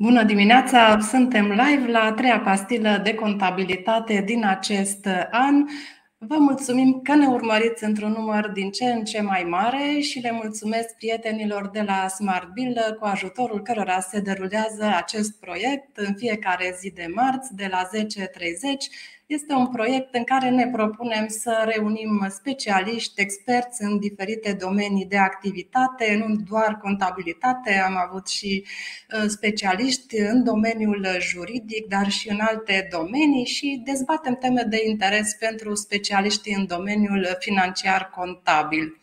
Bună dimineața! Suntem live la a treia pastilă de contabilitate din acest an. Vă mulțumim că ne urmăriți într-un număr din ce în ce mai mare și le mulțumesc prietenilor de la Smart Bill cu ajutorul cărora se derulează acest proiect în fiecare zi de marți de la 10.30 este un proiect în care ne propunem să reunim specialiști, experți în diferite domenii de activitate, nu doar contabilitate, am avut și uh, specialiști în domeniul juridic, dar și în alte domenii și dezbatem teme de interes pentru specialiștii în domeniul financiar contabil.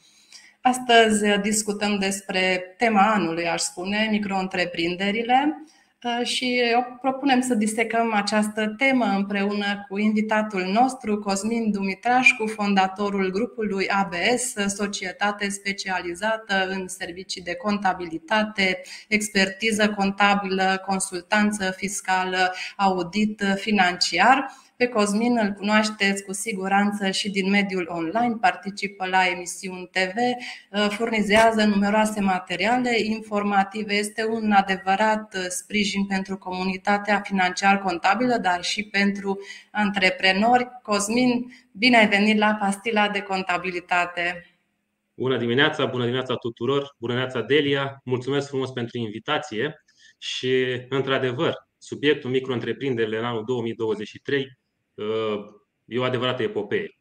Astăzi discutăm despre tema anului, aș spune, micro-întreprinderile Uh, și propunem să disecăm această temă împreună cu invitatul nostru, Cosmin Dumitrașcu, fondatorul grupului ABS, societate specializată în servicii de contabilitate, expertiză contabilă, consultanță fiscală, audit financiar pe Cosmin îl cunoașteți cu siguranță și din mediul online, participă la emisiuni TV, uh, furnizează numeroase materiale informative, este un adevărat uh, sprijin pentru comunitatea financiar-contabilă, dar și pentru antreprenori. Cosmin, bine ai venit la Pastila de Contabilitate! Bună dimineața, bună dimineața tuturor, bună dimineața Delia, mulțumesc frumos pentru invitație și, într-adevăr, subiectul micro-întreprinderile în anul 2023 e o adevărată epopee.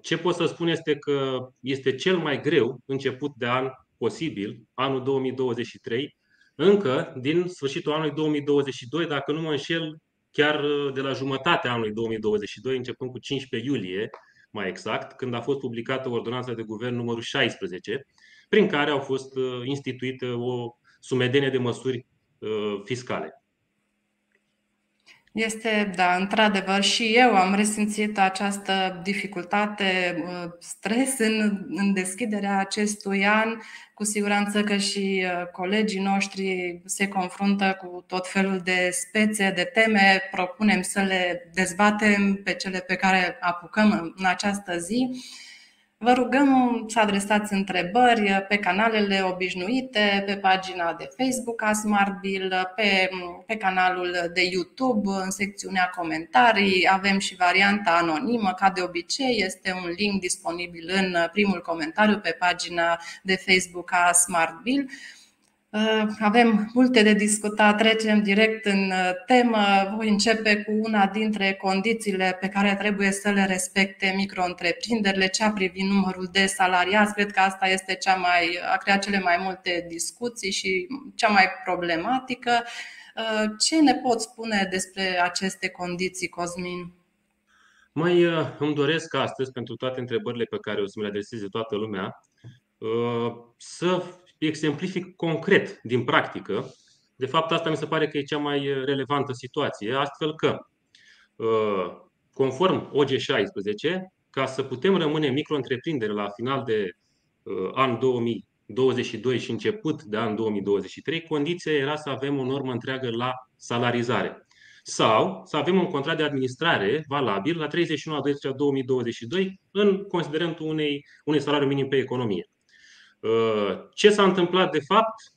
Ce pot să spun este că este cel mai greu început de an posibil, anul 2023, încă din sfârșitul anului 2022, dacă nu mă înșel, chiar de la jumătatea anului 2022, începând cu 15 iulie, mai exact, când a fost publicată ordonanța de guvern numărul 16, prin care au fost instituite o sumedenie de măsuri fiscale. Este, da, într-adevăr, și eu am resimțit această dificultate, uh, stres în, în deschiderea acestui an. Cu siguranță că și uh, colegii noștri se confruntă cu tot felul de spețe, de teme. Propunem să le dezbatem pe cele pe care apucăm în această zi. Vă rugăm să adresați întrebări pe canalele obișnuite, pe pagina de Facebook a SmartBill, pe, pe canalul de YouTube, în secțiunea comentarii. Avem și varianta anonimă, ca de obicei, este un link disponibil în primul comentariu pe pagina de Facebook a SmartBill. Uh, avem multe de discutat, trecem direct în uh, temă. Voi începe cu una dintre condițiile pe care trebuie să le respecte micro-întreprinderile, cea privind numărul de salariați. Cred că asta este cea mai, a creat cele mai multe discuții și cea mai problematică. Uh, ce ne pot spune despre aceste condiții, Cosmin? Mai îmi doresc astăzi, pentru toate întrebările pe care o să mi le adreseze toată lumea, să exemplific concret din practică. De fapt, asta mi se pare că e cea mai relevantă situație, astfel că, uh, conform OG16, ca să putem rămâne micro-întreprindere la final de uh, an 2022 și început de an 2023, condiția era să avem o normă întreagă la salarizare sau să avem un contract de administrare valabil la 31 a 12 2022 în considerentul unei, unui salariu minim pe economie. Uh, ce s-a întâmplat de fapt?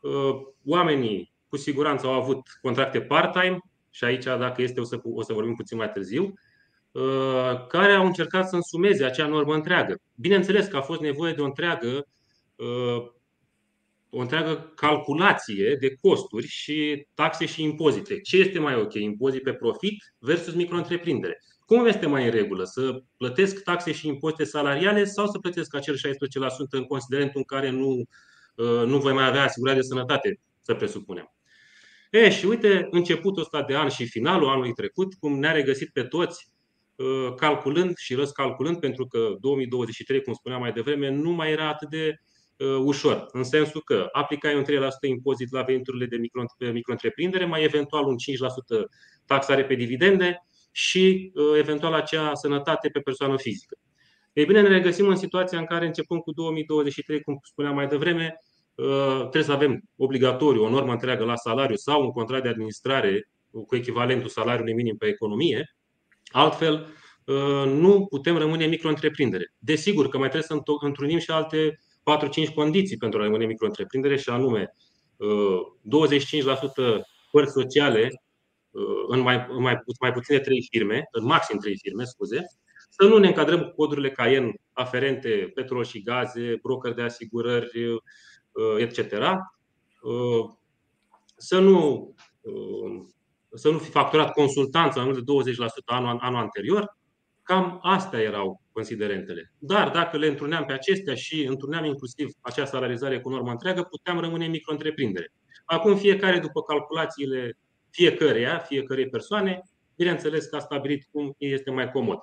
Uh, oamenii cu siguranță au avut contracte part-time și aici, dacă este, o să, o să vorbim puțin mai târziu, uh, care au încercat să însumeze acea normă întreagă. Bineînțeles că a fost nevoie de o întreagă, o întreagă calculație de costuri și taxe și impozite. Ce este mai ok? Impozit pe profit versus micro-întreprindere. Cum este mai în regulă? Să plătesc taxe și impozite salariale sau să plătesc acel 16% în considerentul în care nu, uh, nu voi mai avea asigurare de sănătate, să presupunem? E, și uite, începutul ăsta de an și finalul anului trecut, cum ne-a regăsit pe toți uh, calculând și răscalculând, pentru că 2023, cum spuneam mai devreme, nu mai era atât de uh, ușor, în sensul că aplicai un 3% impozit la veniturile de micro, micro-întreprindere, mai eventual un 5% taxare pe dividende, și uh, eventual acea sănătate pe persoană fizică. Ei bine, ne regăsim în situația în care, începând cu 2023, cum spuneam mai devreme, uh, trebuie să avem obligatoriu o normă întreagă la salariu sau un contract de administrare cu echivalentul salariului minim pe economie. Altfel, uh, nu putem rămâne micro-întreprindere. Desigur că mai trebuie să întrunim și alte 4-5 condiții pentru a rămâne micro-întreprindere și anume 25% părți sociale în mai, în mai, mai puține trei firme, în maxim trei firme, scuze, să nu ne încadrăm cu codurile Cayen aferente petrol și gaze, broker de asigurări, etc. Să nu, să nu fi facturat consultanță mai mult de 20% anul, anul anterior. Cam astea erau considerentele. Dar dacă le întruneam pe acestea și întruneam inclusiv acea salarizare cu normă întreagă, puteam rămâne în micro-întreprindere. Acum fiecare, după calculațiile fiecăreia, fiecărei persoane, bineînțeles că a stabilit cum este mai comod.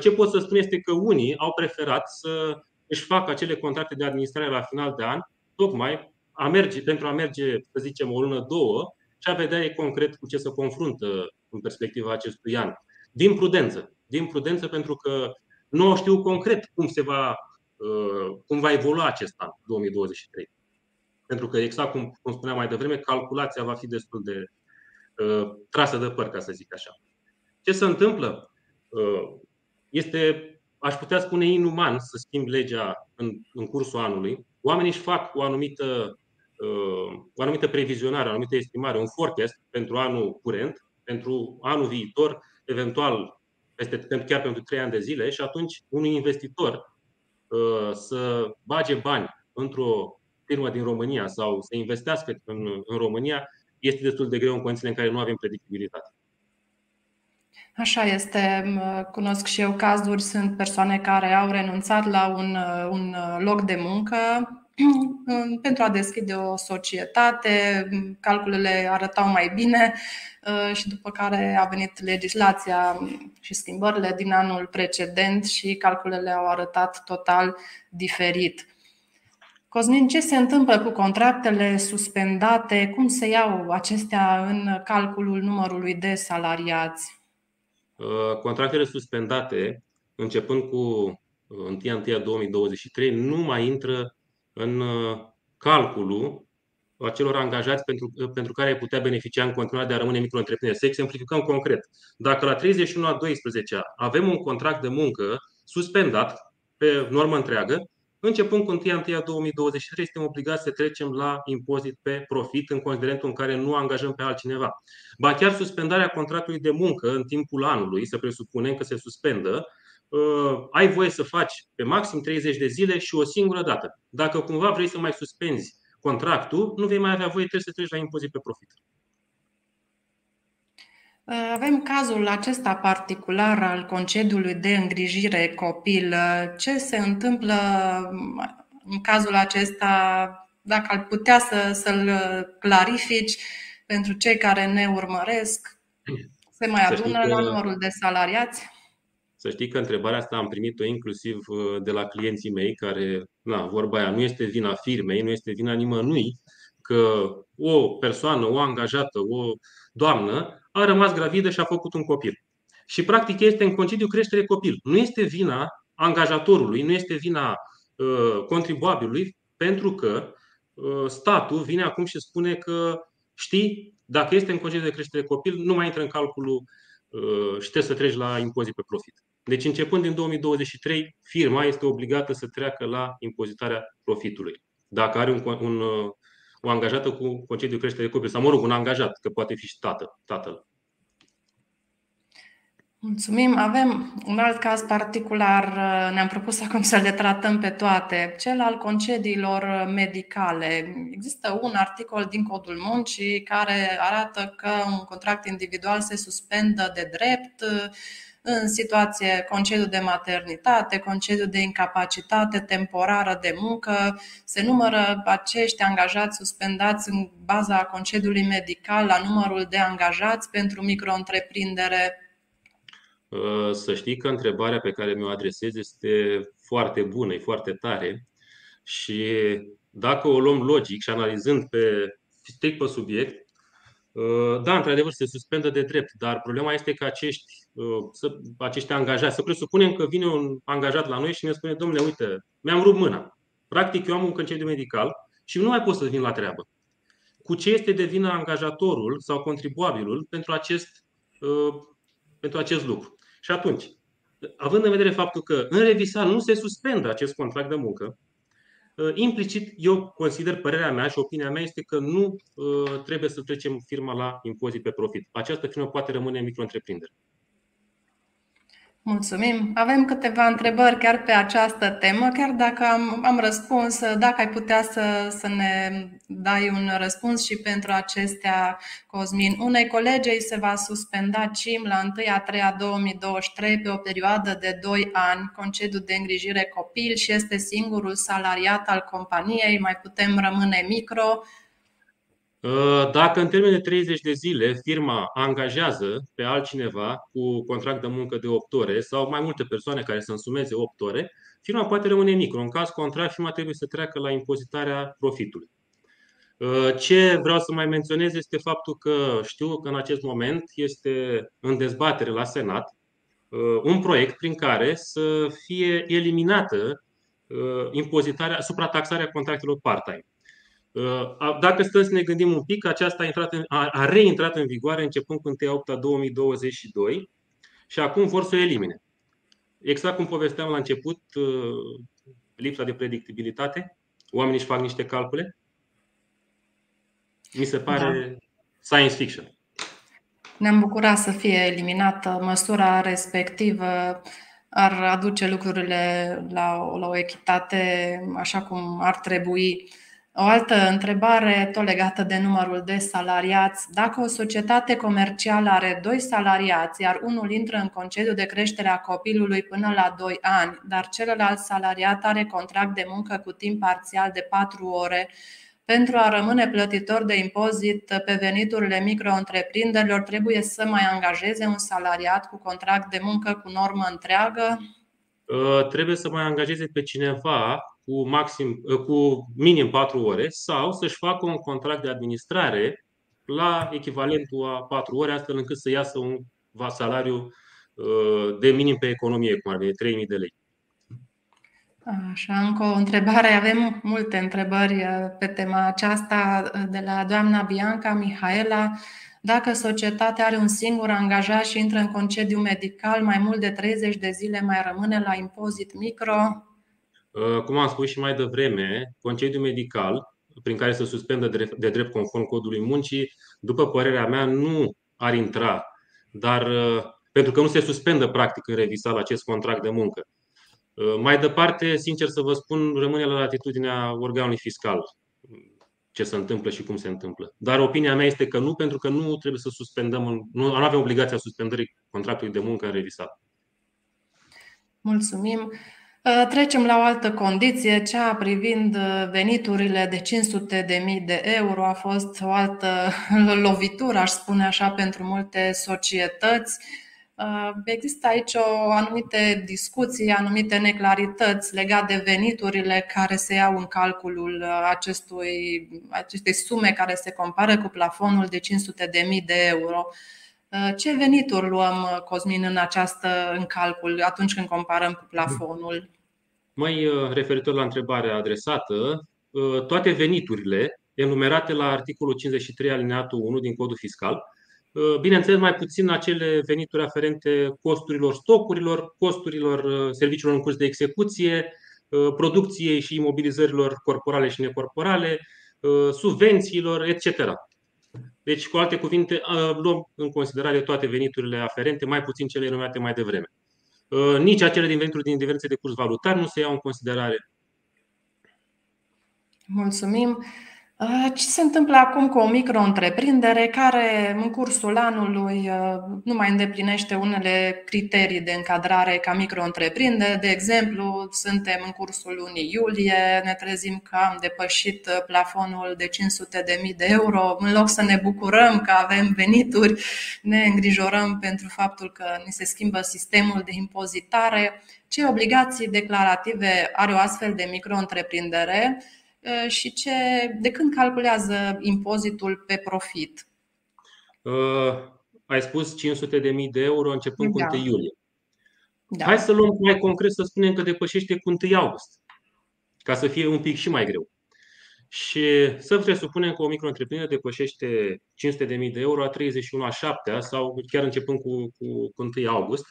Ce pot să spun este că unii au preferat să își facă acele contracte de administrare la final de an, tocmai a merge, pentru a merge, să zicem, o lună, două și a vedea e concret cu ce se confruntă în perspectiva acestui an. Din prudență. Din prudență pentru că nu știu concret cum, se va, cum va evolua acest an, 2023. Pentru că, exact cum, cum spuneam mai devreme, calculația va fi destul de uh, trasă de păr, ca să zic așa. Ce se întâmplă? Uh, este, aș putea spune, inuman să schimb legea în, în cursul anului. Oamenii își fac o anumită, uh, o anumită previzionare, o anumită estimare, un forecast pentru anul curent, pentru anul viitor, eventual peste, chiar pentru trei ani de zile și atunci un investitor uh, să bage bani într-o firmă din România sau să investească în, în România este destul de greu în condițiile în care nu avem predictibilitate. Așa este. Cunosc și eu cazuri, sunt persoane care au renunțat la un, un loc de muncă pentru a deschide o societate, calculele arătau mai bine uh, și după care a venit legislația și schimbările din anul precedent și calculele au arătat total diferit. Cosmin, ce se întâmplă cu contractele suspendate? Cum se iau acestea în calculul numărului de salariați? Uh, contractele suspendate, începând cu 1 uh, 2023, nu mai intră în uh, calculul acelor angajați pentru, pentru care ai putea beneficia în continuare de a rămâne micro Să exemplificăm concret. Dacă la 31 a 12 avem un contract de muncă suspendat pe normă întreagă, Începând cu 1 ianuarie 2023, suntem obligați să trecem la impozit pe profit în considerentul în care nu angajăm pe altcineva. Ba chiar suspendarea contractului de muncă în timpul anului, să presupunem că se suspendă, uh, ai voie să faci pe maxim 30 de zile și o singură dată. Dacă cumva vrei să mai suspenzi contractul, nu vei mai avea voie, trebuie să treci la impozit pe profit. Avem cazul acesta particular al concediului de îngrijire copil. Ce se întâmplă în cazul acesta, dacă ar putea să, să-l clarifici pentru cei care ne urmăresc? Se mai adună la numărul de salariați? Să știi că întrebarea asta am primit-o inclusiv uh, de la clienții mei, care, na, vorba aia, nu este vina firmei, nu este vina nimănui, că o persoană, o angajată, o doamnă a rămas gravidă și a făcut un copil. Și practic este în concediu creștere copil. Nu este vina angajatorului, nu este vina uh, contribuabilului, pentru că uh, statul vine acum și spune că știi, dacă este în concediu de creștere copil, nu mai intră în calculul uh, și trebuie să treci la impozit pe profit. Deci începând din 2023, firma este obligată să treacă la impozitarea profitului. Dacă are un, un o angajată cu concediu creștere de copil, sau mă rog, un angajat, că poate fi și tată, tatăl. Mulțumim. Avem un alt caz particular, ne-am propus acum să le tratăm pe toate, cel al concediilor medicale. Există un articol din Codul Muncii care arată că un contract individual se suspendă de drept în situație concediu de maternitate, concediu de incapacitate temporară de muncă, se numără acești angajați suspendați în baza concediului medical la numărul de angajați pentru micro-întreprindere? Uh, să știi că întrebarea pe care mi-o adresez este foarte bună, e foarte tare și dacă o luăm logic și analizând pe strict pe subiect, uh, da, într-adevăr, se suspendă de drept, dar problema este că acești Uh, să, acești angajați. Să presupunem că vine un angajat la noi și ne spune, domnule, uite, mi-am rupt mâna. Practic, eu am un concediu medical și nu mai pot să vin la treabă. Cu ce este de vină angajatorul sau contribuabilul pentru acest, uh, pentru acest lucru? Și atunci, având în vedere faptul că în revisal nu se suspendă acest contract de muncă, Implicit, eu consider, părerea mea și opinia mea este că nu trebuie să trecem firma la impozit pe profit. Această firmă poate rămâne micro-întreprindere. Mulțumim. Avem câteva întrebări chiar pe această temă, chiar dacă am, am răspuns, dacă ai putea să, să ne dai un răspuns și pentru acestea, Cosmin. Unei colegei se va suspenda CIM la 1 a 3 a 2023 pe o perioadă de 2 ani, concediu de îngrijire copil și este singurul salariat al companiei, mai putem rămâne micro, Uh, dacă în termen de 30 de zile firma angajează pe altcineva cu contract de muncă de 8 ore sau mai multe persoane care să însumeze 8 ore, firma poate rămâne micro. În caz contract, firma trebuie să treacă la impozitarea profitului. Uh, ce vreau să mai menționez este faptul că știu că în acest moment este în dezbatere la Senat uh, un proiect prin care să fie eliminată impozitarea, suprataxarea contractelor part-time. Uh, dacă stăm să ne gândim un pic, aceasta a, intrat în, a, a reintrat în vigoare începând cu 1 8 2022 și acum vor să o elimine. Exact cum povesteam la început, uh, lipsa de predictibilitate, oamenii își fac niște calcule. Mi se pare da. science fiction. Ne-am bucurat să fie eliminată măsura respectivă ar aduce lucrurile la o, la o echitate așa cum ar trebui. O altă întrebare, tot legată de numărul de salariați. Dacă o societate comercială are doi salariați, iar unul intră în concediu de creștere a copilului până la 2 ani, dar celălalt salariat are contract de muncă cu timp parțial de 4 ore, pentru a rămâne plătitor de impozit pe veniturile micro-întreprinderilor, trebuie să mai angajeze un salariat cu contract de muncă cu normă întreagă? Uh, trebuie să mai angajeze pe cineva cu, maxim, uh, cu minim 4 ore sau să-și facă un contract de administrare la echivalentul a 4 ore, astfel încât să iasă un salariu uh, de minim pe economie, cum ar veni, 3.000 de lei. Așa, încă o întrebare. Avem multe întrebări uh, pe tema aceasta de la doamna Bianca Mihaela. Dacă societatea are un singur angajat și intră în concediu medical mai mult de 30 de zile, mai rămâne la impozit micro? Uh, cum am spus și mai devreme, concediu medical, prin care se suspendă de drept conform codului muncii, după părerea mea, nu ar intra, dar uh, pentru că nu se suspendă practic în revisal acest contract de muncă. Uh, mai departe, sincer să vă spun, rămâne la latitudinea organului fiscal ce se întâmplă și cum se întâmplă. Dar opinia mea este că nu, pentru că nu trebuie să suspendăm, nu avem obligația suspendării contractului de muncă în revisat. Mulțumim. Uh, trecem la o altă condiție, cea privind uh, veniturile de 500 de mii de euro. A fost o altă lovitură, aș spune așa, pentru multe societăți. Uh, există aici o anumite discuții, anumite neclarități legate de veniturile care se iau în calculul acestui, acestei sume care se compară cu plafonul de 500 de mii de euro. Ce venituri luăm, Cosmin, în această în calcul atunci când comparăm cu plafonul? Mai uh, referitor la întrebarea adresată, uh, toate veniturile enumerate la articolul 53 alineatul 1 din codul fiscal, uh, bineînțeles mai puțin acele venituri aferente costurilor stocurilor, costurilor serviciilor în curs de execuție, producției și imobilizărilor corporale și necorporale, subvențiilor, etc. Deci, cu alte cuvinte, luăm în considerare toate veniturile aferente, mai puțin cele enumerate mai devreme. Uh, nici acele din venituri din diferențe de curs valutar nu se iau în considerare. Mulțumim. Uh, ce se întâmplă acum cu o micro-întreprindere care în cursul anului uh, nu mai îndeplinește unele criterii de încadrare ca micro-întreprindere? De exemplu, suntem în cursul lunii iulie, ne trezim că am depășit uh, plafonul de 500.000 de euro. În loc să ne bucurăm că avem venituri, ne îngrijorăm pentru faptul că ni se schimbă sistemul de impozitare. Ce obligații declarative are o astfel de micro-întreprindere? Uh, și ce, de când calculează impozitul pe profit? Uh, ai spus 500.000 de euro începând da. cu 1 iulie. Da. Hai să luăm mai concret să spunem că depășește cu 1 august, ca să fie un pic și mai greu. Și să presupunem că o micro-întreprindere depășește 500.000 de euro a 31 a 7 sau chiar începând cu, cu, cu 1 august.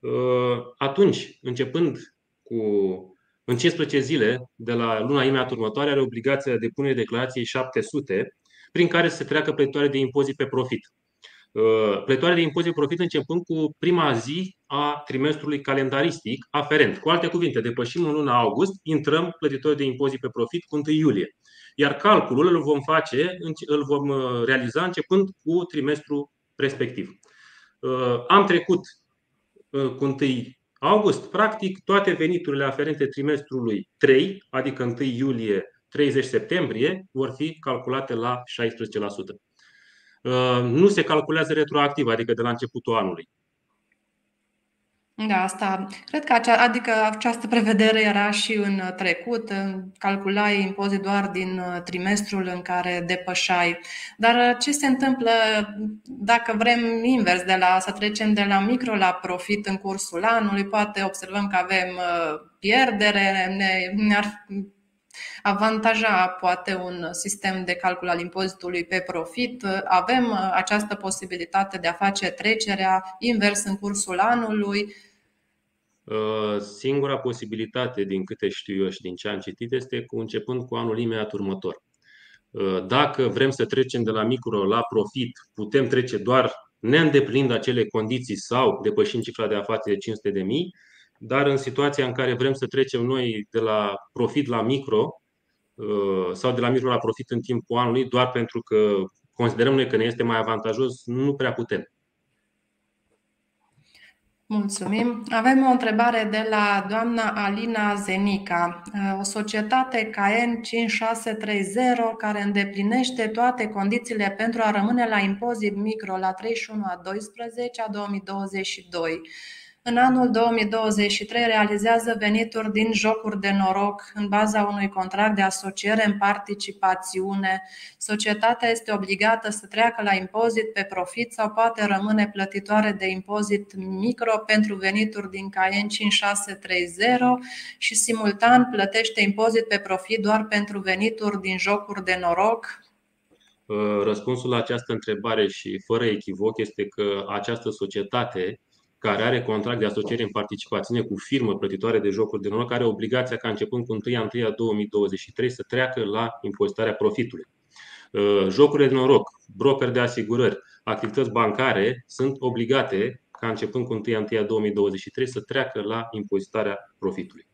Uh, atunci, începând cu în 15 zile de la luna imediat următoare are obligația de depunere declarației 700, prin care se treacă plătitoare de impozit pe profit. Uh, plătitoare de impozit pe profit începând cu prima zi a trimestrului calendaristic aferent. Cu alte cuvinte, depășim în luna august, intrăm plătitori de impozit pe profit cu 1 iulie. Iar calculul îl vom face, îl vom uh, realiza începând cu trimestrul respectiv. Uh, am trecut cu 1 august, practic, toate veniturile aferente trimestrului 3, adică 1 iulie 30 septembrie, vor fi calculate la 16%. Uh, nu se calculează retroactiv, adică de la începutul anului. Da, asta. Cred că acea, adică această prevedere era și în trecut. Calculai impozit doar din uh, trimestrul în care depășai. Dar uh, ce se întâmplă dacă vrem invers, de la, să trecem de la micro la profit în cursul anului? Poate observăm că avem pierdere, ne, ne-ar avantaja poate un sistem de calcul al impozitului pe profit. Avem uh, această posibilitate de a face trecerea invers în cursul anului. Uh, singura posibilitate, din câte știu eu și din ce am citit, este cu începând cu anul imediat următor. Uh, dacă vrem să trecem de la micro la profit, putem trece doar neîndeplinind acele condiții sau depășind cifra de afaceri de 500 de mii, dar în situația în care vrem să trecem noi de la profit la micro, Uh, sau de la micro la profit în timpul anului, doar pentru că considerăm noi că ne este mai avantajos, nu prea putem. Mulțumim. Avem o întrebare de la doamna Alina Zenica. Uh, o societate KN 5630 care îndeplinește toate condițiile pentru a rămâne la impozit micro la 31 a 12 a 2022 în anul 2023 realizează venituri din jocuri de noroc în baza unui contract de asociere în participațiune. Societatea este obligată să treacă la impozit pe profit sau poate rămâne plătitoare de impozit micro pentru venituri din CAEN 5630 și simultan plătește impozit pe profit doar pentru venituri din jocuri de noroc, Răspunsul la această întrebare și fără echivoc este că această societate care are contract de asociere în participațiune cu firmă plătitoare de jocuri de noroc, are obligația ca începând cu 1 ianuarie 2023 să treacă la impozitarea profitului. Uh, jocurile de noroc, broker de asigurări, activități bancare sunt obligate ca începând cu 1 ianuarie 2023 să treacă la impozitarea profitului.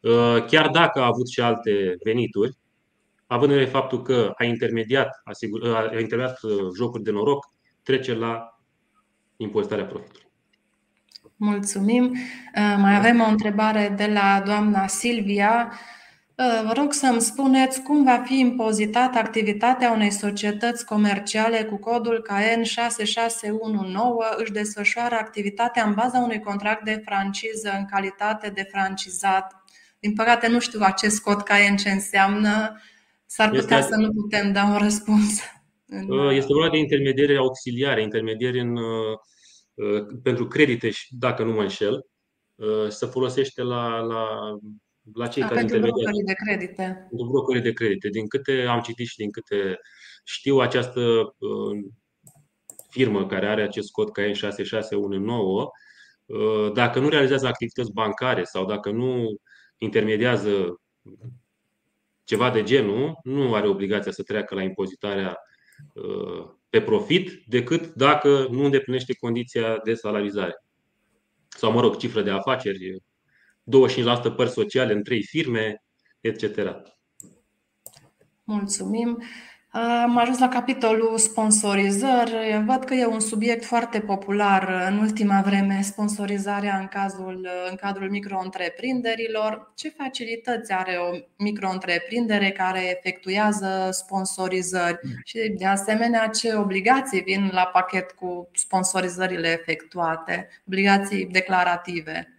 Uh, chiar dacă a avut și alte venituri, având în vedere faptul că a intermediat, asigur, uh, a intermediat jocuri de noroc, trece la impozitarea profitului. Mulțumim. Uh, mai avem o întrebare de la doamna Silvia. Uh, vă rog să-mi spuneți cum va fi impozitată activitatea unei societăți comerciale cu codul KN 6619 își desfășoară activitatea în baza unui contract de franciză în calitate de francizat. Din păcate nu știu acest cod KN ce înseamnă. S-ar putea este... să nu putem da un răspuns. Uh, este vorba de intermediere auxiliare, intermediere în Uh, pentru credite și dacă nu mă înșel, uh, să folosește la, la, la cei A, care intermediază. de credite. Pentru brokerii de credite. Din câte am citit și din câte știu, această uh, firmă care are acest cod KN 6619, dacă nu realizează activități bancare sau dacă nu intermediază ceva de genul, nu are obligația să treacă la impozitarea pe profit decât dacă nu îndeplinește condiția de salarizare. Sau, mă rog, cifră de afaceri, 25% părți sociale în trei firme, etc. Mulțumim. Am ajuns la capitolul sponsorizări. Văd că e un subiect foarte popular în ultima vreme, sponsorizarea în, cazul, în cadrul micro-întreprinderilor. Ce facilități are o micro-întreprindere care efectuează sponsorizări și, de asemenea, ce obligații vin la pachet cu sponsorizările efectuate, obligații declarative?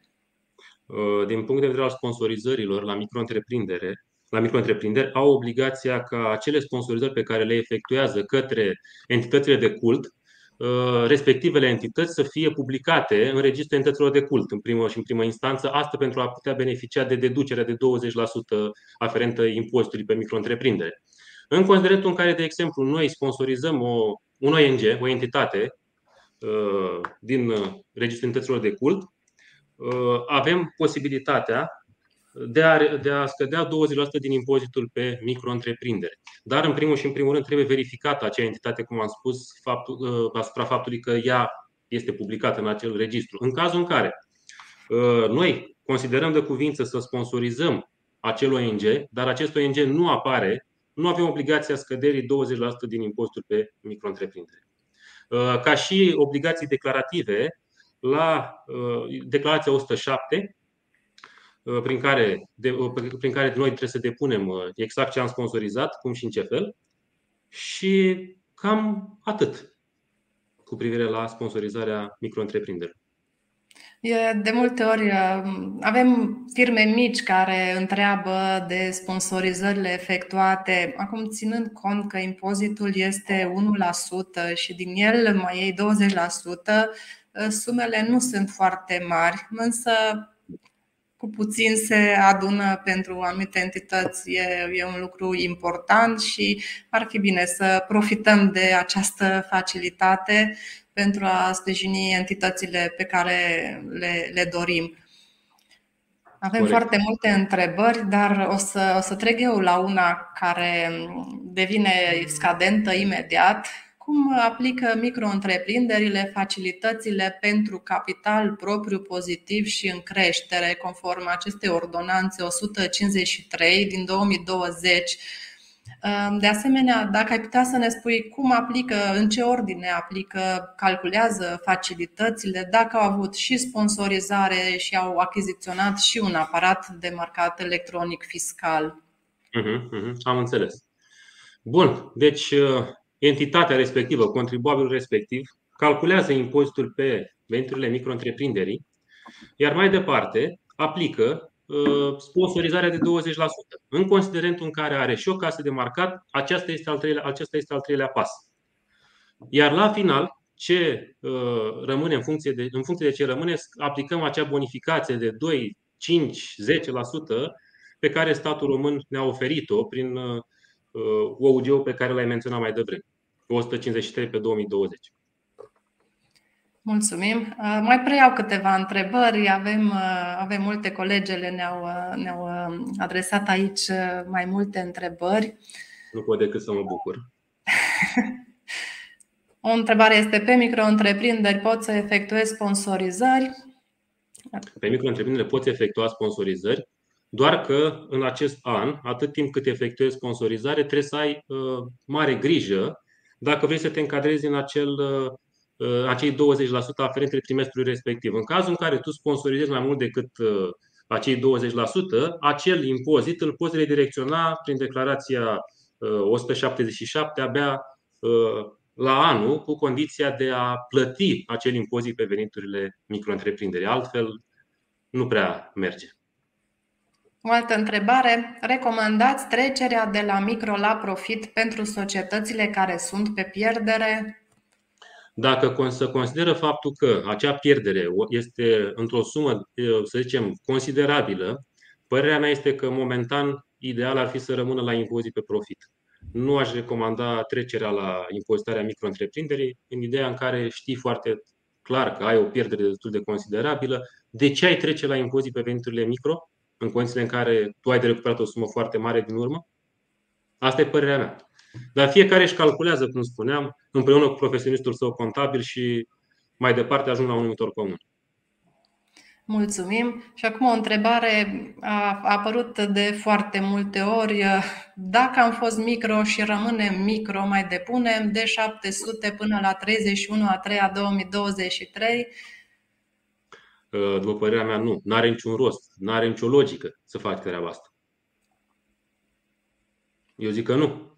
Din punct de vedere al sponsorizărilor la micro-întreprindere, la micro-întreprinderi au obligația ca acele sponsorizări pe care le efectuează către entitățile de cult, uh, respectivele entități să fie publicate în registrul entităților de cult în primă și în primă instanță, asta pentru a putea beneficia de deducerea de 20% aferentă impozitului pe micro-întreprindere. În considerentul în care, de exemplu, noi sponsorizăm o, un ONG, o entitate uh, din registrul entităților de cult, uh, avem posibilitatea de a, de a scădea 20% din impozitul pe micro-întreprindere. Dar, în primul și în primul rând, trebuie verificată acea entitate, cum am spus, faptul, uh, asupra faptului că ea este publicată în acel registru. În cazul în care uh, noi considerăm de cuvință să sponsorizăm acel ONG, dar acest ONG nu apare, nu avem obligația scăderii 20% din impostul pe micro-întreprindere. Uh, ca și obligații declarative, la declarația 107 Uh, prin care, de, uh, prin care noi trebuie să depunem uh, exact ce am sponsorizat, cum și în ce fel. Și cam atât cu privire la sponsorizarea micro De multe ori avem firme mici care întreabă de sponsorizările efectuate, acum ținând cont că impozitul este 1% și din el mai iei 20%, sumele nu sunt foarte mari, însă cu puțin se adună pentru anumite entități e, e un lucru important și ar fi bine să profităm de această facilitate pentru a sprijini entitățile pe care le, le dorim. Avem Corect. foarte multe întrebări, dar o să, o să trec eu la una care devine scadentă imediat cum aplică micro-întreprinderile facilitățile pentru capital propriu pozitiv și în creștere, conform acestei ordonanțe 153 din 2020. De asemenea, dacă ai putea să ne spui cum aplică, în ce ordine aplică, calculează facilitățile, dacă au avut și sponsorizare și au achiziționat și un aparat de marcat electronic fiscal. Uh-huh, uh-huh, am înțeles. Bun, deci entitatea respectivă, contribuabilul respectiv, calculează impozitul pe veniturile micro-întreprinderii, iar mai departe aplică uh, sponsorizarea de 20%. În considerentul în care are și o casă de marcat, acesta este al treilea, acesta este al treilea pas. Iar la final, ce uh, rămâne în funcție, de, în funcție de ce rămâne, aplicăm acea bonificație de 2, 5, 10% pe care statul român ne-a oferit-o prin uh, OUG-ul pe care l-ai menționat mai devreme. 153 pe 2020. Mulțumim. Uh, mai preiau câteva întrebări. Avem, uh, avem multe colegele ne-au, uh, ne-au adresat aici mai multe întrebări. Nu pot decât să mă bucur. o întrebare este pe micro-întreprinderi pot să efectuez sponsorizări? Pe micro-întreprindere poți efectua sponsorizări, doar că în acest an, atât timp cât efectuezi sponsorizare, trebuie să ai uh, mare grijă dacă vrei să te încadrezi în acel, uh, uh, acei 20% aferente trimestrului respectiv. În cazul în care tu sponsorizezi mai mult decât uh, acei 20%, acel impozit îl poți redirecționa prin declarația 177 abia la anul, cu condiția de a plăti acel impozit pe veniturile micro Altfel, nu prea merge. O altă întrebare. Recomandați trecerea de la micro la profit pentru societățile care sunt pe pierdere? Dacă se consideră faptul că acea pierdere este într-o sumă, să zicem, considerabilă, părerea mea este că momentan ideal ar fi să rămână la impozit pe profit. Nu aș recomanda trecerea la impozitarea micro în ideea în care știi foarte clar că ai o pierdere destul de considerabilă. De ce ai trece la impozit pe veniturile micro? În condițiile în care tu ai de recuperat o sumă foarte mare din urmă? Asta e părerea mea. Dar fiecare își calculează, cum spuneam, împreună cu profesionistul său contabil și mai departe ajung la un numitor comun. Mulțumim. Și acum o întrebare a apărut de foarte multe ori. Dacă am fost micro și rămânem micro, mai depunem de 700 până la 31 a 3 a 2023 Uh, după părerea mea, nu. Nu are niciun rost, nu are nicio logică să faci treaba asta. Eu zic că nu.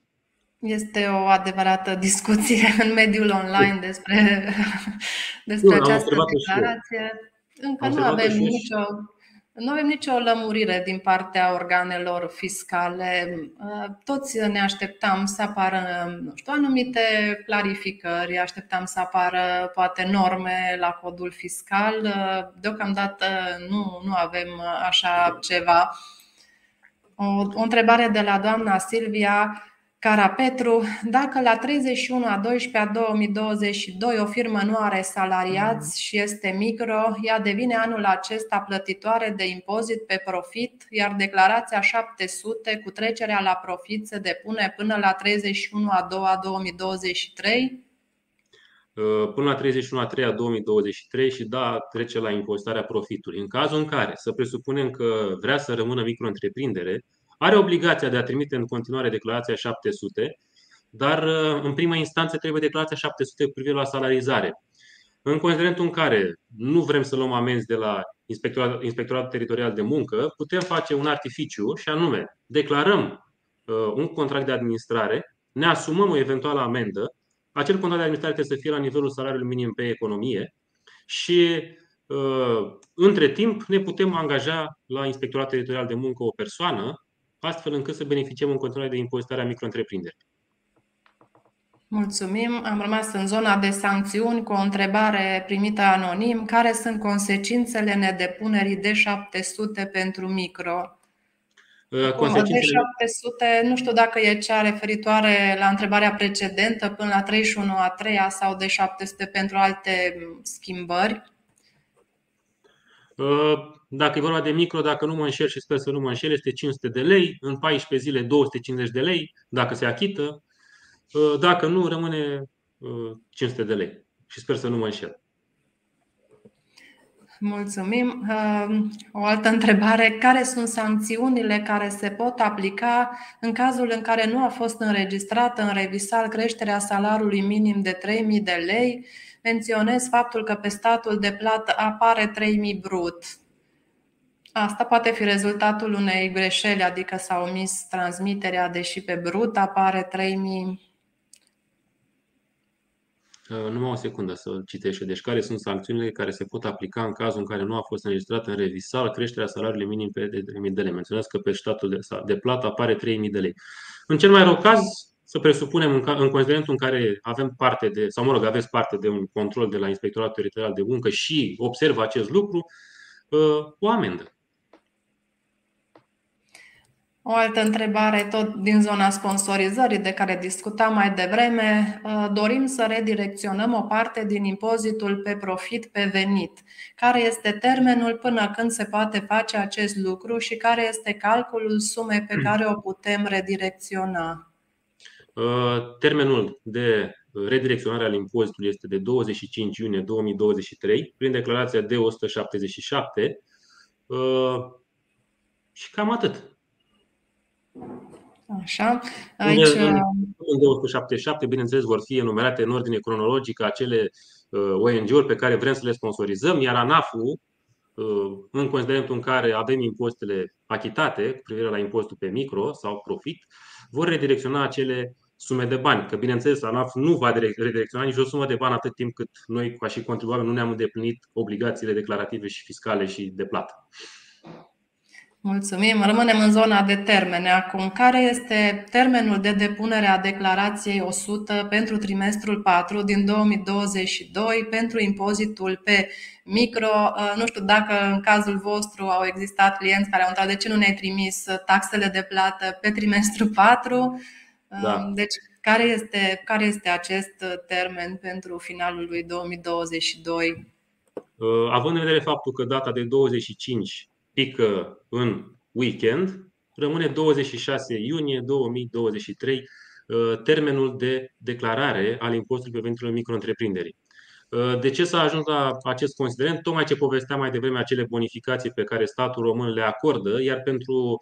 Este o adevărată discuție în mediul online despre, despre nu, această declarație. Încă nu avem nicio nu avem nicio lămurire din partea organelor fiscale. Toți ne așteptam să apară nu știu, anumite clarificări, așteptam să apară poate norme la codul fiscal. Deocamdată nu, nu avem așa ceva. O, o întrebare de la doamna Silvia. Carapetru, dacă la 31 a 12 a 2022 o firmă nu are salariați și este micro, ea devine anul acesta plătitoare de impozit pe profit, iar declarația 700 cu trecerea la profit se depune până la 31 a 2 a 2023? Până la 31 a 3 a 2023 și da, trece la impozitarea profitului. În cazul în care să presupunem că vrea să rămână micro-întreprindere, are obligația de a trimite în continuare declarația 700, dar uh, în prima instanță trebuie declarația 700 cu privire la salarizare. În considerentul în care nu vrem să luăm amenzi de la Inspectoratul, Inspectoratul Teritorial de Muncă, putem face un artificiu și anume declarăm uh, un contract de administrare, ne asumăm o eventuală amendă, acel contract de administrare trebuie să fie la nivelul salariului minim pe economie și uh, între timp ne putem angaja la Inspectoratul Teritorial de Muncă o persoană astfel încât să beneficiem în continuare de impozitarea micro Mulțumim. Am rămas în zona de sancțiuni cu o întrebare primită anonim. Care sunt consecințele nedepunerii de 700 pentru micro? Uh, consecințele... De 700, nu știu dacă e cea referitoare la întrebarea precedentă până la 31 a 3 sau de 700 pentru alte schimbări. Uh, dacă e vorba de micro, dacă nu mă înșel și sper să nu mă înșel, este 500 de lei, în 14 zile 250 de lei, dacă se achită. Uh, dacă nu, rămâne 500 uh, de lei. Și sper să nu mă înșel. Mulțumim. O altă întrebare. Care sunt sancțiunile care se pot aplica în cazul în care nu a fost înregistrată în revisal creșterea salariului minim de 3.000 de lei menționez faptul că pe statul de plată apare 3000 brut. Asta poate fi rezultatul unei greșeli, adică s-a omis transmiterea, deși pe brut apare 3000. Uh, numai o secundă să citești. Deci care sunt sancțiunile care se pot aplica în cazul în care nu a fost înregistrată în revisal creșterea salariului minim pe 3.000 de lei. Menționez că pe statul de, de plată apare 3.000 de lei. În cel mai rău caz, să presupunem în, în considerentul în care avem parte de, sau mă rog, aveți parte de un control de la Inspectoratul Teritorial de Muncă și observă acest lucru, uh, o amendă. O altă întrebare, tot din zona sponsorizării de care discutam mai devreme. Uh, dorim să redirecționăm o parte din impozitul pe profit pe venit. Care este termenul până când se poate face acest lucru și care este calculul sumei pe care o putem redirecționa? Uh, termenul de redirecționare al impozitului este de 25 iunie 2023 prin declarația de 177 uh, și cam atât. Așa. Aici... În 277, bineînțeles, vor fi enumerate în ordine cronologică acele uh, ONG-uri pe care vrem să le sponsorizăm, iar ANAF-ul, în considerentul în care avem impozitele achitate cu privire la impozitul pe micro sau profit, vor redirecționa acele sume de bani. Că, bineînțeles, ANAF nu va redirecționa nici o sumă de bani atât timp cât noi, ca și contribuabil, nu ne-am îndeplinit obligațiile declarative și fiscale și de plată. Mulțumim. Rămânem în zona de termene acum. Care este termenul de depunere a declarației 100 pentru trimestrul 4 din 2022 pentru impozitul pe micro? Uh, nu știu dacă în cazul vostru au existat clienți care au întrebat de ce nu ne-ai trimis taxele de plată pe trimestrul 4. Da. Deci, care este, care este acest termen pentru finalul lui 2022? Uh, având în vedere faptul că data de 25 pică în weekend, rămâne 26 iunie 2023 uh, termenul de declarare al impozitului pe veniturile micro-întreprinderii. Uh, de ce s-a ajuns la acest considerent? Tocmai ce povesteam mai devreme acele bonificații pe care statul român le acordă, iar pentru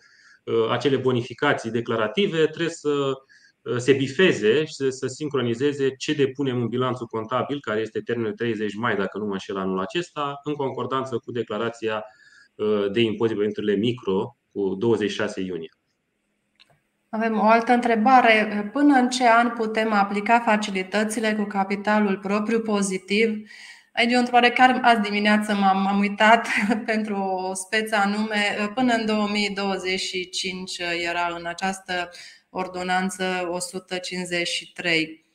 acele bonificații declarative trebuie să Uh, se bifeze și să sincronizeze ce depunem în bilanțul contabil, care este termenul 30 mai, dacă nu mă înșel anul acesta, în concordanță cu declarația uh, de impozit pe veniturile micro cu 26 iunie. Avem o altă întrebare. Până în ce an putem aplica facilitățile cu capitalul propriu pozitiv? Aici e o întrebare care azi dimineață m-am, am uitat pentru o speță anume. Până în 2025 era în această ordonanță 153.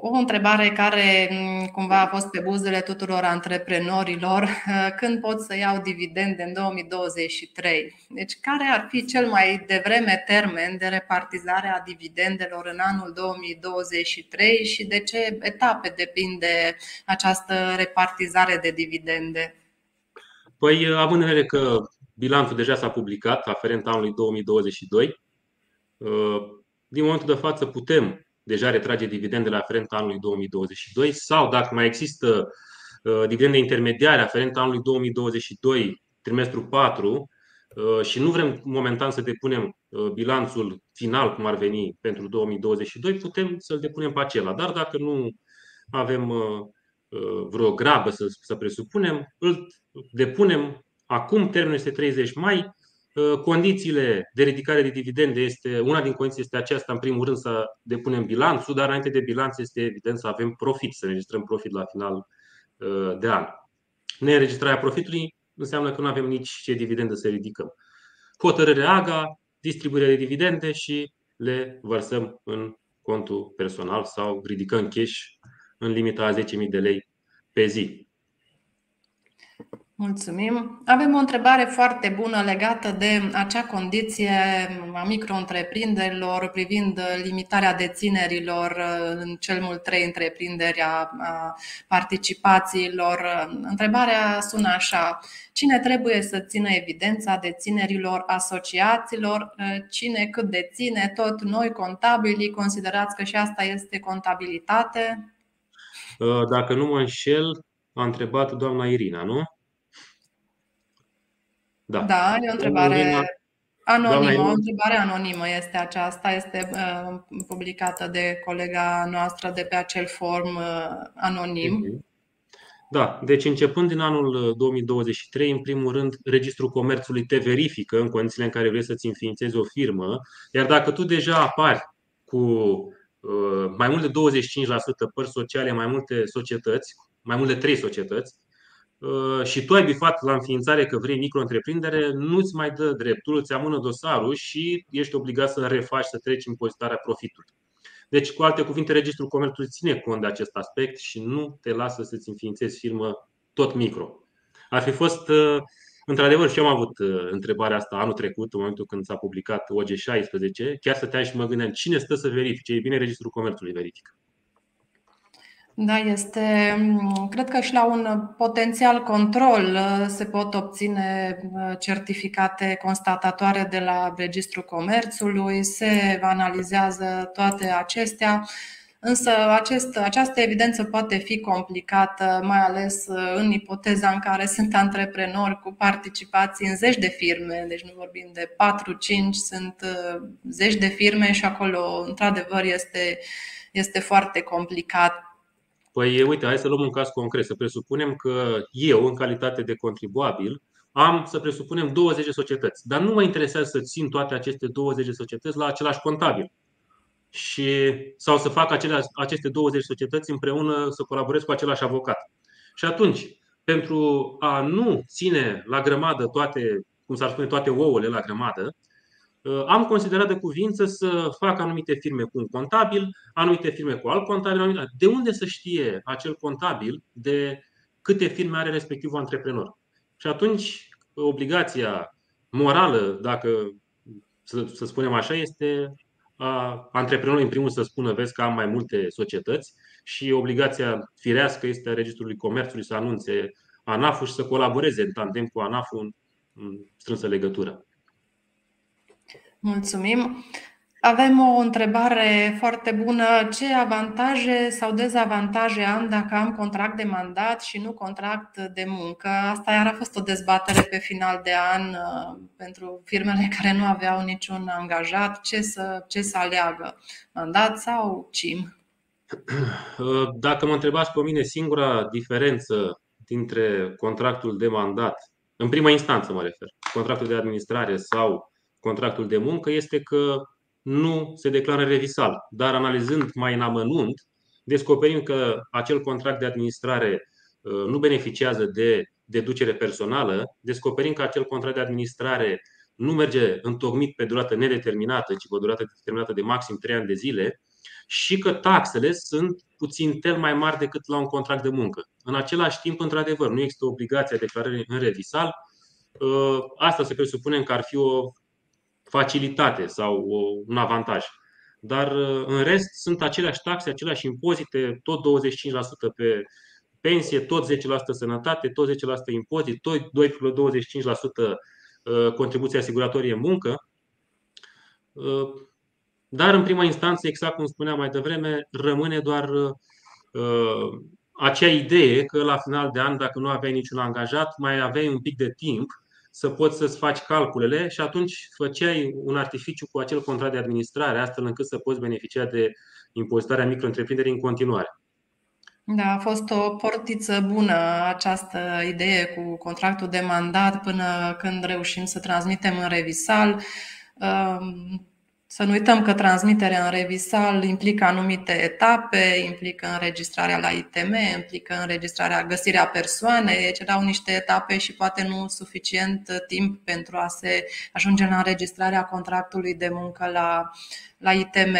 O întrebare care mm, cumva a fost pe buzele tuturor antreprenorilor, când pot să iau dividende în 2023? Deci care ar fi cel mai devreme termen de repartizare a dividendelor în anul 2023 și de ce etape depinde această repartizare de dividende? Păi, având în vedere că bilanțul deja s-a publicat, aferent anului 2022, din momentul de față putem deja retrage dividendele aferent anului 2022 sau dacă mai există uh, dividende intermediare aferent anului 2022, trimestrul 4, uh, și nu vrem momentan să depunem uh, bilanțul final, cum ar veni, pentru 2022, putem să-l depunem pe acela. Dar dacă nu avem vreo grabă să, să presupunem, îl depunem acum, termenul este 30 mai, Uh, condițiile de ridicare de dividende este, una din condiții este aceasta, în primul rând, să depunem bilanțul, dar înainte de bilanț este evident să avem profit, să înregistrăm profit la final uh, de an. Neînregistrarea profitului înseamnă că nu avem nici ce dividende să ridicăm. Hotărâre AGA, distribuirea de dividende și le vărsăm în contul personal sau ridicăm cash în limita a 10.000 de lei pe zi. Mulțumim. Avem o întrebare foarte bună legată de acea condiție a micro-întreprinderilor privind limitarea deținerilor în cel mult trei întreprinderi a participațiilor. Întrebarea sună așa. Cine trebuie să țină evidența deținerilor asociațiilor? Cine cât deține? Tot noi, contabili, considerați că și asta este contabilitate? Dacă nu mă înșel, a întrebat doamna Irina, nu? Da, da e o întrebare anonimă. O întrebare anonimă este aceasta, este uh, publicată de colega noastră de pe acel form uh, anonim. Mhm. Da, deci începând din anul 2023, uh, în primul rând, Registrul Comerțului te verifică în condițiile în care vrei să-ți înființezi o firmă, iar dacă tu deja apari cu uh, mai mult de 25% părți sociale, mai multe societăți, mai mult de 3 societăți, Uh, și tu ai bifat la înființare că vrei micro-întreprindere, nu-ți mai dă dreptul, îți amână dosarul și ești obligat să refaci, să treci impozitarea profitului. Deci, cu alte cuvinte, Registrul Comerțului ține cont de acest aspect și nu te lasă să-ți înființezi firmă tot micro. Ar fi fost, uh, într-adevăr, și eu am avut uh, întrebarea asta anul trecut, în momentul când s-a publicat OG16, chiar stăteam și mă gândeam cine stă să verifice. Ei bine, Registrul Comerțului verifică. Da, este, mm, cred că și la un potențial control uh, se pot obține uh, certificate constatatoare de la Registrul Comerțului, se analizează toate acestea, însă acest, această evidență poate fi complicată, mai ales uh, în ipoteza în care sunt antreprenori cu participații în zeci de firme, deci nu vorbim de 4-5, sunt zeci de firme și acolo, într-adevăr, este, este foarte complicat Păi uite, hai să luăm un caz concret. Să presupunem că eu, în calitate de contribuabil, am, să presupunem, 20 de societăți. Dar nu mă interesează să țin toate aceste 20 de societăți la același contabil. Și, sau să fac acele, aceste 20 de societăți împreună, să colaborez cu același avocat. Și atunci, pentru a nu ține la grămadă toate, cum s-ar spune, toate ouăle la grămadă, Uh, am considerat de cuvință să fac anumite firme cu un contabil, anumite firme cu alt contabil. De unde să știe acel contabil de câte firme are respectivul antreprenor? Și atunci, obligația morală, dacă să, să spunem așa, este a antreprenorului în primul să spună, vezi că am mai multe societăți și obligația firească este a Registrului Comerțului să anunțe ANAF-ul și să colaboreze în tandem cu ANAF-ul în strânsă legătură. Mulțumim. Avem o întrebare foarte bună. Ce avantaje sau dezavantaje am dacă am contract de mandat și nu contract de muncă? Asta iar a fost o dezbatere pe final de an uh, pentru firmele care nu aveau niciun angajat. Ce să, ce să aleagă? Mandat sau CIM? Uh, dacă mă întrebați pe mine, singura diferență dintre contractul de mandat, în prima instanță mă refer, contractul de administrare sau contractul de muncă este că nu se declară revisal. Dar analizând mai în amănunt, descoperim că acel contract de administrare uh, nu beneficiază de deducere personală, descoperim că acel contract de administrare nu merge întocmit pe durată nedeterminată, ci pe o durată determinată de maxim 3 ani de zile și că taxele sunt puțin tel mai mari decât la un contract de muncă. În același timp, într-adevăr, nu există obligația declarării în revisal. Uh, asta se presupune că ar fi o facilitate sau un avantaj. Dar uh, în rest sunt aceleași taxe, aceleași impozite, tot 25% pe pensie, tot 10% sănătate, tot 10% impozit, tot 2,25% uh, contribuție asiguratorie muncă. Uh, dar în prima instanță, exact cum spuneam mai devreme, rămâne doar acea idee că la final de an, dacă nu aveai niciun angajat, mai aveai un pic de timp să poți să-ți faci calculele și atunci făceai un artificiu cu acel contract de administrare, astfel încât să poți beneficia de impozitarea micro în continuare. Da, a fost o portiță bună această idee cu contractul de mandat până când reușim să transmitem în revisal. Să nu uităm că transmiterea în revisal implică anumite etape, implică înregistrarea la ITM, implică înregistrarea, găsirea persoanei, deci erau niște etape și poate nu suficient timp pentru a se ajunge la înregistrarea contractului de muncă la, la ITM.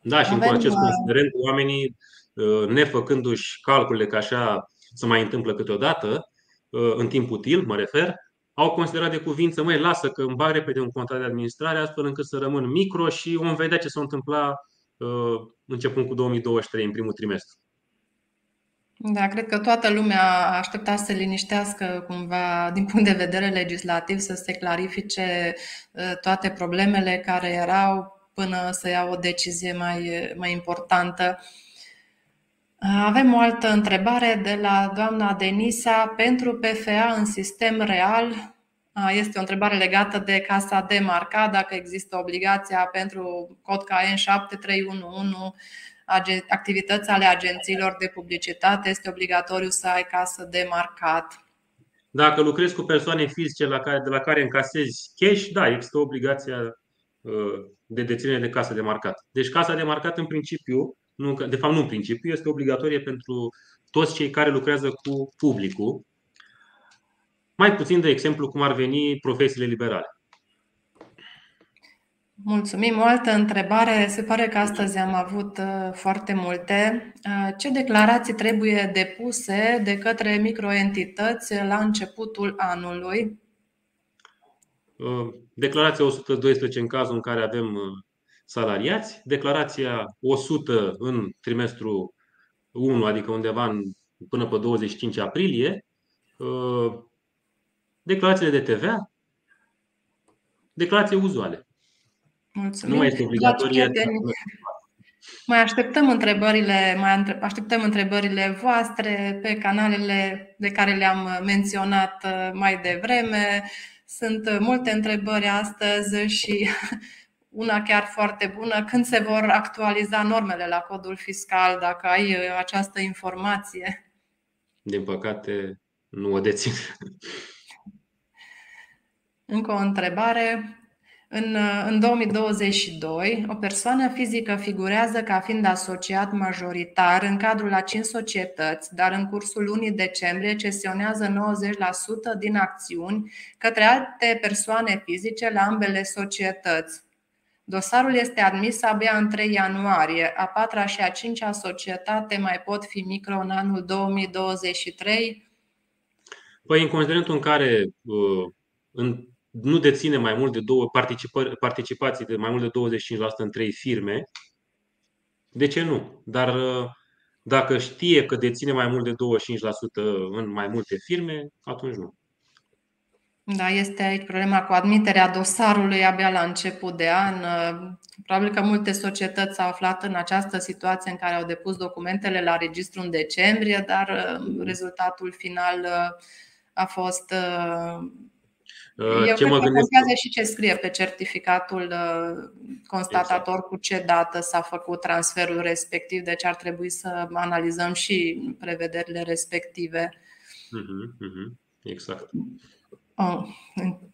Da, și Avem... cu acest uh, considerent, oamenii, uh, nefăcându-și calculele că așa se mai întâmplă câteodată, uh, în timp util, mă refer, au considerat de cuvință, măi, lasă că îmi bag repede un contract de administrare astfel încât să rămân micro și vom vedea ce se va întâmpla uh, începând cu 2023, în primul trimestru. Da, cred că toată lumea aștepta să se liniștească cumva din punct de vedere legislativ, să se clarifice uh, toate problemele care erau până să ia o decizie mai, mai importantă. Avem o altă întrebare de la doamna Denisa. Pentru PFA în sistem real, este o întrebare legată de casa de marcat, dacă există obligația pentru cod KN 7311 activități ale agențiilor de publicitate, este obligatoriu să ai casă de marcat. Dacă lucrezi cu persoane fizice la care, de la care încasezi cash, da, există obligația uh, de deținere de casă de marcat. Deci casa de marcat în principiu nu, de fapt nu în principiu, este obligatorie pentru toți cei care lucrează cu publicul, mai puțin de exemplu cum ar veni profesiile liberale. Mulțumim. O altă întrebare. Se pare că astăzi am avut uh, foarte multe. Uh, ce declarații trebuie depuse de către microentități la începutul anului? Uh, declarația 112 în cazul în care avem salariați, declarația 100 în trimestru 1, adică undeva în, până pe 25 aprilie, uh, declarațiile de TVA, declarații uzuale. Mulțumim. Nu mai este obligatorie. Mai așteptăm întrebările, mai așteptăm întrebările voastre pe canalele de care le-am menționat uh, mai devreme. Sunt multe întrebări astăzi și una chiar foarte bună, când se vor actualiza normele la codul fiscal, dacă ai uh, această informație. Din păcate, nu o dețin. Încă o întrebare. În, uh, în 2022, o persoană fizică figurează ca fiind asociat majoritar în cadrul a 5 societăți, dar în cursul lunii decembrie cesionează 90% din acțiuni către alte persoane fizice la ambele societăți. Dosarul este admis abia în 3 ianuarie. A patra și a cincea societate mai pot fi micro în anul 2023? Păi, în considerentul în care uh, în, nu deține mai mult de două participații de mai mult de 25% în trei firme, de ce nu? Dar uh, dacă știe că deține mai mult de 25% în mai multe firme, atunci nu. Da, este aici problema cu admiterea dosarului abia la început de an. Probabil că multe societăți s-au aflat în această situație în care au depus documentele la registru în decembrie, dar uh, rezultatul final uh, a fost. Uh, eu ce mă gândesc... că și ce scrie pe certificatul constatator exact. cu ce dată s-a făcut transferul respectiv, deci ar trebui să analizăm și prevederile respective. Mhm, mhm, exact. Oh,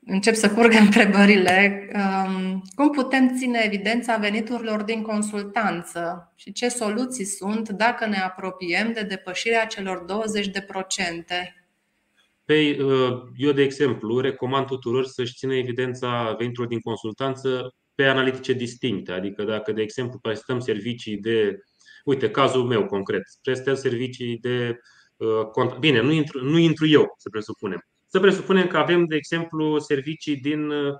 încep să curgă întrebările. Um, cum putem ține evidența veniturilor din consultanță și ce soluții sunt dacă ne apropiem de depășirea celor 20%? Păi, uh, eu, de exemplu, recomand tuturor să-și țină evidența veniturilor din consultanță pe analitice distincte. Adică dacă, de exemplu, prestăm servicii de, uite, cazul meu concret, prestăm servicii de uh, Bine, nu intru, nu intru eu, să presupunem. Să presupunem că avem, de exemplu, servicii din uh,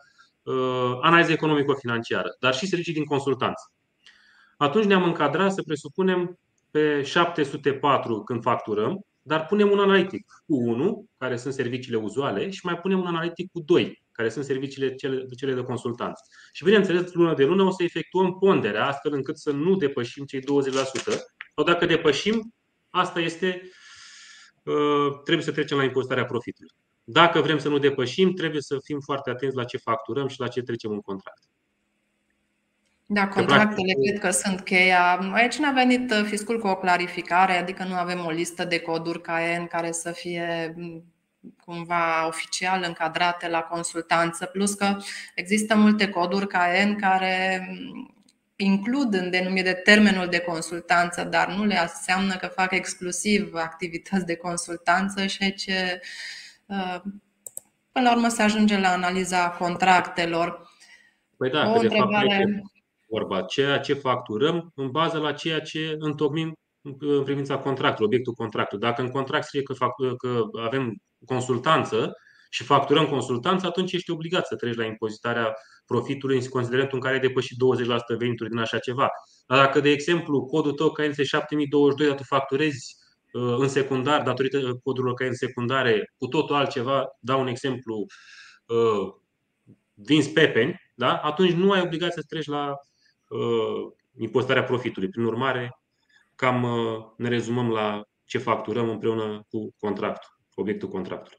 analiză economico-financiară, dar și servicii din consultanță. Atunci ne-am încadrat, să presupunem, pe 704 când facturăm, dar punem un analitic cu 1, care sunt serviciile uzuale, și mai punem un analitic cu 2, care sunt serviciile cele, cele de consultanță. Și bineînțeles, lună de lună o să efectuăm ponderea, astfel încât să nu depășim cei 20%, sau dacă depășim, asta este, uh, trebuie să trecem la impozitarea profitului. Dacă vrem să nu depășim, trebuie să fim foarte atenți la ce facturăm și la ce trecem în contract. Da, contractele cred că sunt cheia. Aici ne-a venit uh, fiscul cu o clarificare, adică nu avem o listă de coduri KN care să fie mm, cumva oficial încadrate la consultanță, plus că există multe coduri KN care mm, includ în denumire termenul de consultanță, dar nu le înseamnă că fac exclusiv activități de consultanță și aici uh, până la urmă se ajunge la analiza contractelor. Păi da, o că întrebare... de fapt vorba, ceea ce facturăm în bază la ceea ce întocmim în privința contractului, obiectul contractului. Dacă în contract scrie că, fac, că avem consultanță și facturăm consultanță, atunci ești obligat să treci la impozitarea profitului în considerentul în care ai depășit 20% venituri din așa ceva. Dar dacă, de exemplu, codul tău KNS 7022, dar tu facturezi uh, în secundar, datorită codurilor KN secundare, cu totul altceva, dau un exemplu, uh, vinzi pepeni, da? atunci nu ai obligația să treci la uh, impozitarea profitului. Prin urmare, cam uh, ne rezumăm la ce facturăm împreună cu contractul, obiectul contractului.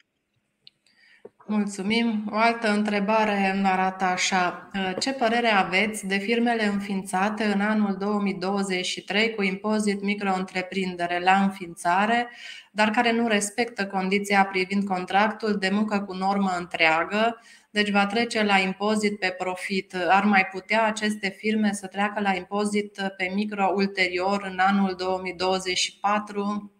Mulțumim. O altă întrebare arată așa. Uh, ce părere aveți de firmele înființate în anul 2023 cu impozit micro-întreprindere la înființare, dar care nu respectă condiția privind contractul de muncă cu normă întreagă, deci va trece la impozit pe profit. Ar mai putea aceste firme să treacă la impozit pe micro ulterior în anul 2024?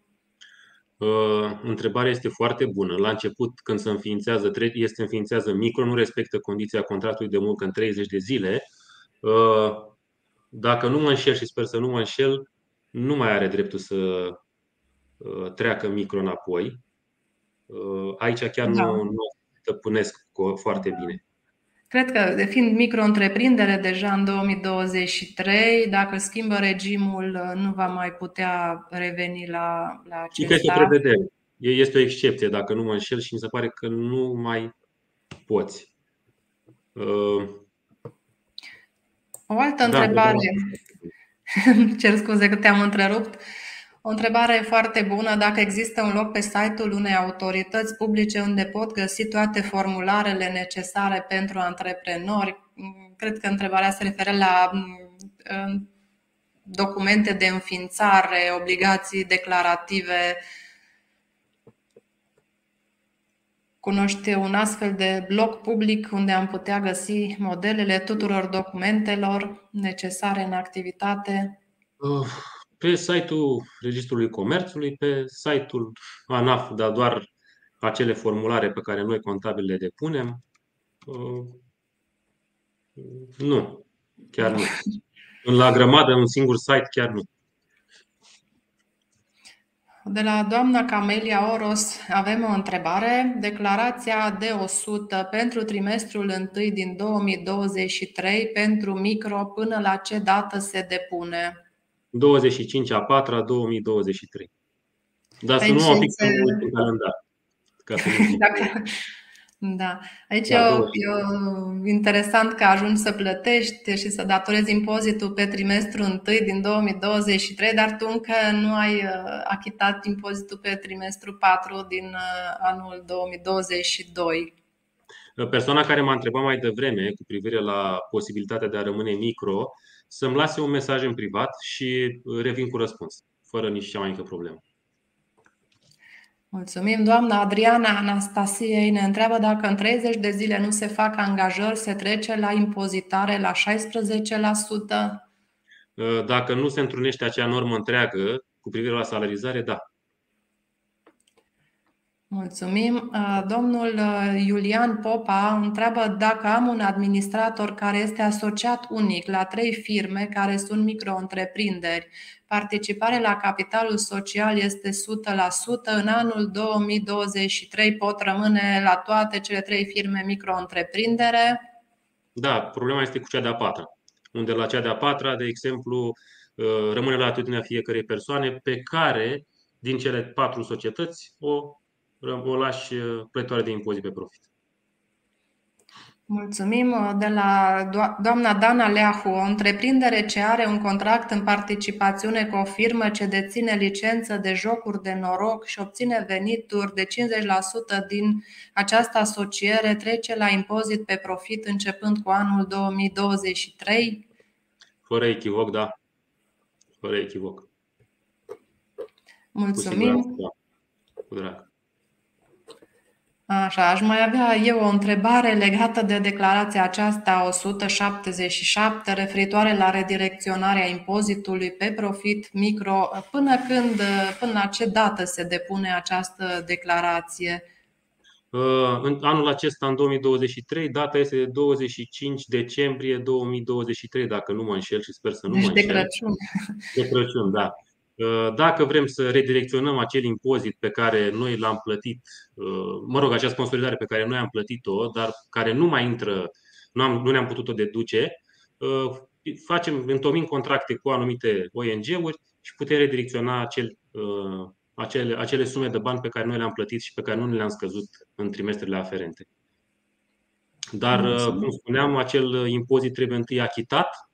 Uh, întrebarea este foarte bună. La început, când se înființează, este înființează micro, nu respectă condiția contractului de muncă în 30 de zile. Uh, dacă nu mă înșel și sper să nu mă înșel, nu mai are dreptul să uh, treacă micro înapoi. Aici chiar da. nu, nu stăpânesc foarte bine. Cred că, de fiind micro-întreprindere deja în 2023, dacă schimbă regimul, nu va mai putea reveni la, la acesta. Și este o prevedere. Este o excepție, dacă nu mă înșel, și mi se pare că nu mai poți. Uh... O altă da, întrebare. Cer scuze că te-am întrerupt. O întrebare foarte bună, dacă există un loc pe site-ul unei autorități publice unde pot găsi toate formularele necesare pentru antreprenori. Cred că întrebarea se referă la mm, documente de înființare, obligații declarative. Cunoște un astfel de bloc public unde am putea găsi modelele tuturor documentelor necesare în activitate? Uh pe site-ul Registrului Comerțului, pe site-ul ANAF, dar doar acele formulare pe care noi contabil le depunem. Uh, nu, chiar nu. La grămadă, un singur site, chiar nu. De la doamna Camelia Oros avem o întrebare. Declarația de 100 pentru trimestrul 1 din 2023 pentru micro până la ce dată se depune? 25 a 4 a 2023. Dar să nu o fixăm în calendar. Ca să nu Dacă... Da. Aici da, e, o, e interesant că ajungi să plătești și să datorezi impozitul pe trimestrul 1 din 2023, dar tu încă nu ai uh, achitat impozitul pe trimestrul 4 din uh, anul 2022. Persoana care m-a întrebat mai devreme cu privire la posibilitatea de a rămâne micro să-mi lase un mesaj în privat și uh, revin cu răspuns, fără nici cea mai mică problemă. Mulțumim. Doamna Adriana Anastasiei ne întreabă dacă în 30 de zile nu se fac angajări, se trece la impozitare la 16%? Uh, dacă nu se întrunește acea normă întreagă cu privire la salarizare, da. Mulțumim. Uh, domnul uh, Iulian Popa întreabă dacă am un administrator care este asociat unic la trei firme care sunt micro-întreprinderi. Participarea la capitalul social este 100%. În anul 2023 pot rămâne la toate cele trei firme micro-întreprindere? Da, problema este cu cea de-a patra. Unde la cea de-a patra, de exemplu, uh, rămâne la atitudinea fiecarei persoane pe care, din cele patru societăți, o o lași uh, plătoare de impozit pe profit. Mulțumim. De la doamna Dana Leahu, o întreprindere ce are un contract în participațiune cu o firmă ce deține licență de jocuri de noroc și obține venituri de 50% din această asociere, trece la impozit pe profit începând cu anul 2023? Fără echivoc, da. Fără echivoc. Mulțumim. Cu, da. cu drag. Așa, aș mai avea eu o întrebare legată de declarația aceasta 177 referitoare la redirecționarea impozitului pe profit micro. Până când, până la ce dată se depune această declarație? Uh, în anul acesta, în 2023, data este de 25 decembrie 2023, dacă nu mă înșel și sper să nu deci mă înșel. de Crăciun. De Crăciun, da. Uh, dacă vrem să redirecționăm acel impozit pe care noi l-am plătit, uh, mă rog, acea sponsorizare pe care noi am plătit-o, dar care nu mai intră, nu, am, nu ne-am putut-o deduce, uh, facem, întomim contracte cu anumite ONG-uri și putem redirecționa acel, acele, acele sume de bani pe care noi le-am plătit și pe care nu le-am scăzut în trimestrele aferente. Dar, cum spuneam, acel impozit trebuie întâi achitat Uh,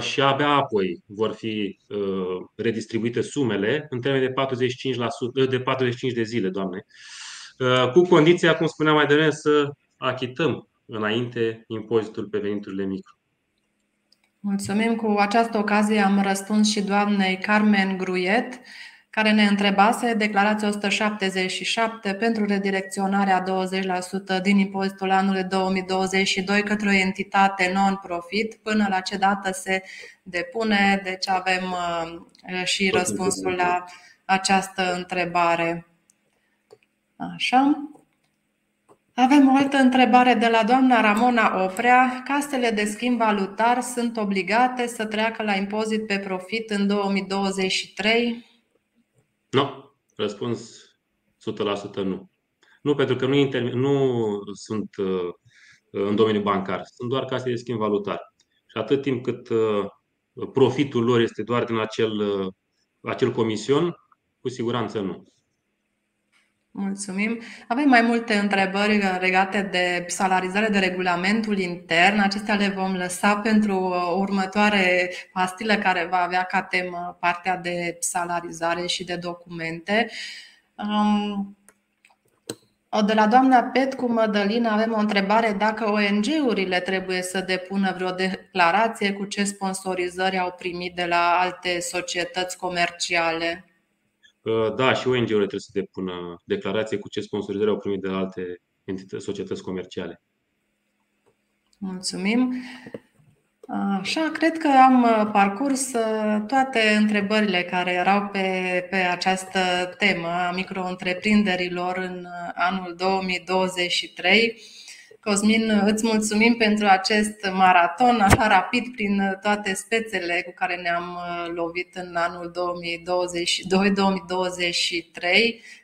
și abia apoi vor fi uh, redistribuite sumele în termen de 45%, de 45 de zile, doamne, uh, cu condiția, cum spuneam mai devreme, să achităm înainte impozitul pe veniturile micro. Mulțumim. Cu această ocazie am răspuns și doamnei Carmen Gruiet, care ne întrebase declarația 177 pentru redirecționarea 20% din impozitul anului 2022 către o entitate non-profit, până la ce dată se depune. Deci avem uh, și răspunsul la această întrebare. Așa. Avem o altă întrebare de la doamna Ramona Oprea. Casele de schimb valutar sunt obligate să treacă la impozit pe profit în 2023? Nu. Răspuns 100% nu. Nu, pentru că nu, inter... nu sunt uh, în domeniul bancar, sunt doar case de schimb valutar. Și atât timp cât uh, profitul lor este doar din acel, uh, acel comision, cu siguranță nu. Mulțumim. Avem mai multe întrebări legate de salarizare de regulamentul intern. Acestea le vom lăsa pentru o următoare pastilă care va avea ca temă partea de salarizare și de documente. Um, de la doamna Petcu Mădălina avem o întrebare dacă ONG-urile trebuie să depună vreo declarație cu ce sponsorizări au primit de la alte societăți comerciale. Da, și ONG-urile trebuie să depună declarație cu ce sponsorizări au primit de la alte entități, societăți comerciale. Mulțumim. Așa, cred că am uh, parcurs uh, toate întrebările care erau pe, pe această temă a micro-întreprinderilor în uh, anul 2023. Cosmin, îți mulțumim pentru acest maraton așa rapid prin toate spețele cu care ne-am uh, lovit în anul 2022-2023.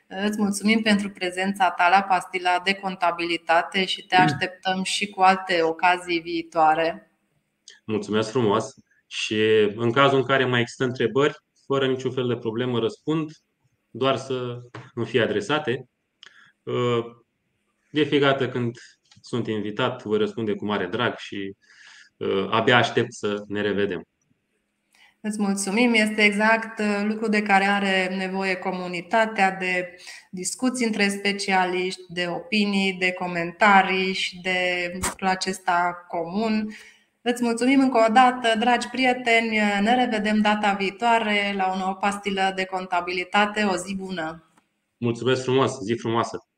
Îți mulțumim pentru prezența ta la pastila de contabilitate și te așteptăm și cu alte ocazii viitoare. Mulțumesc frumos și în cazul în care mai există întrebări, fără niciun fel de problemă răspund, doar să nu fie adresate. Uh, de fiecare dată când sunt invitat, voi răspunde cu mare drag și uh, abia aștept să ne revedem. Îți mulțumim. Este exact uh, lucru de care are nevoie comunitatea, de discuții între specialiști, de opinii, de comentarii și de lucrul acesta comun. Îți mulțumim încă o dată, dragi prieteni. Ne revedem data viitoare la o nouă pastilă de contabilitate. O zi bună! Mulțumesc frumos! Zi frumoasă!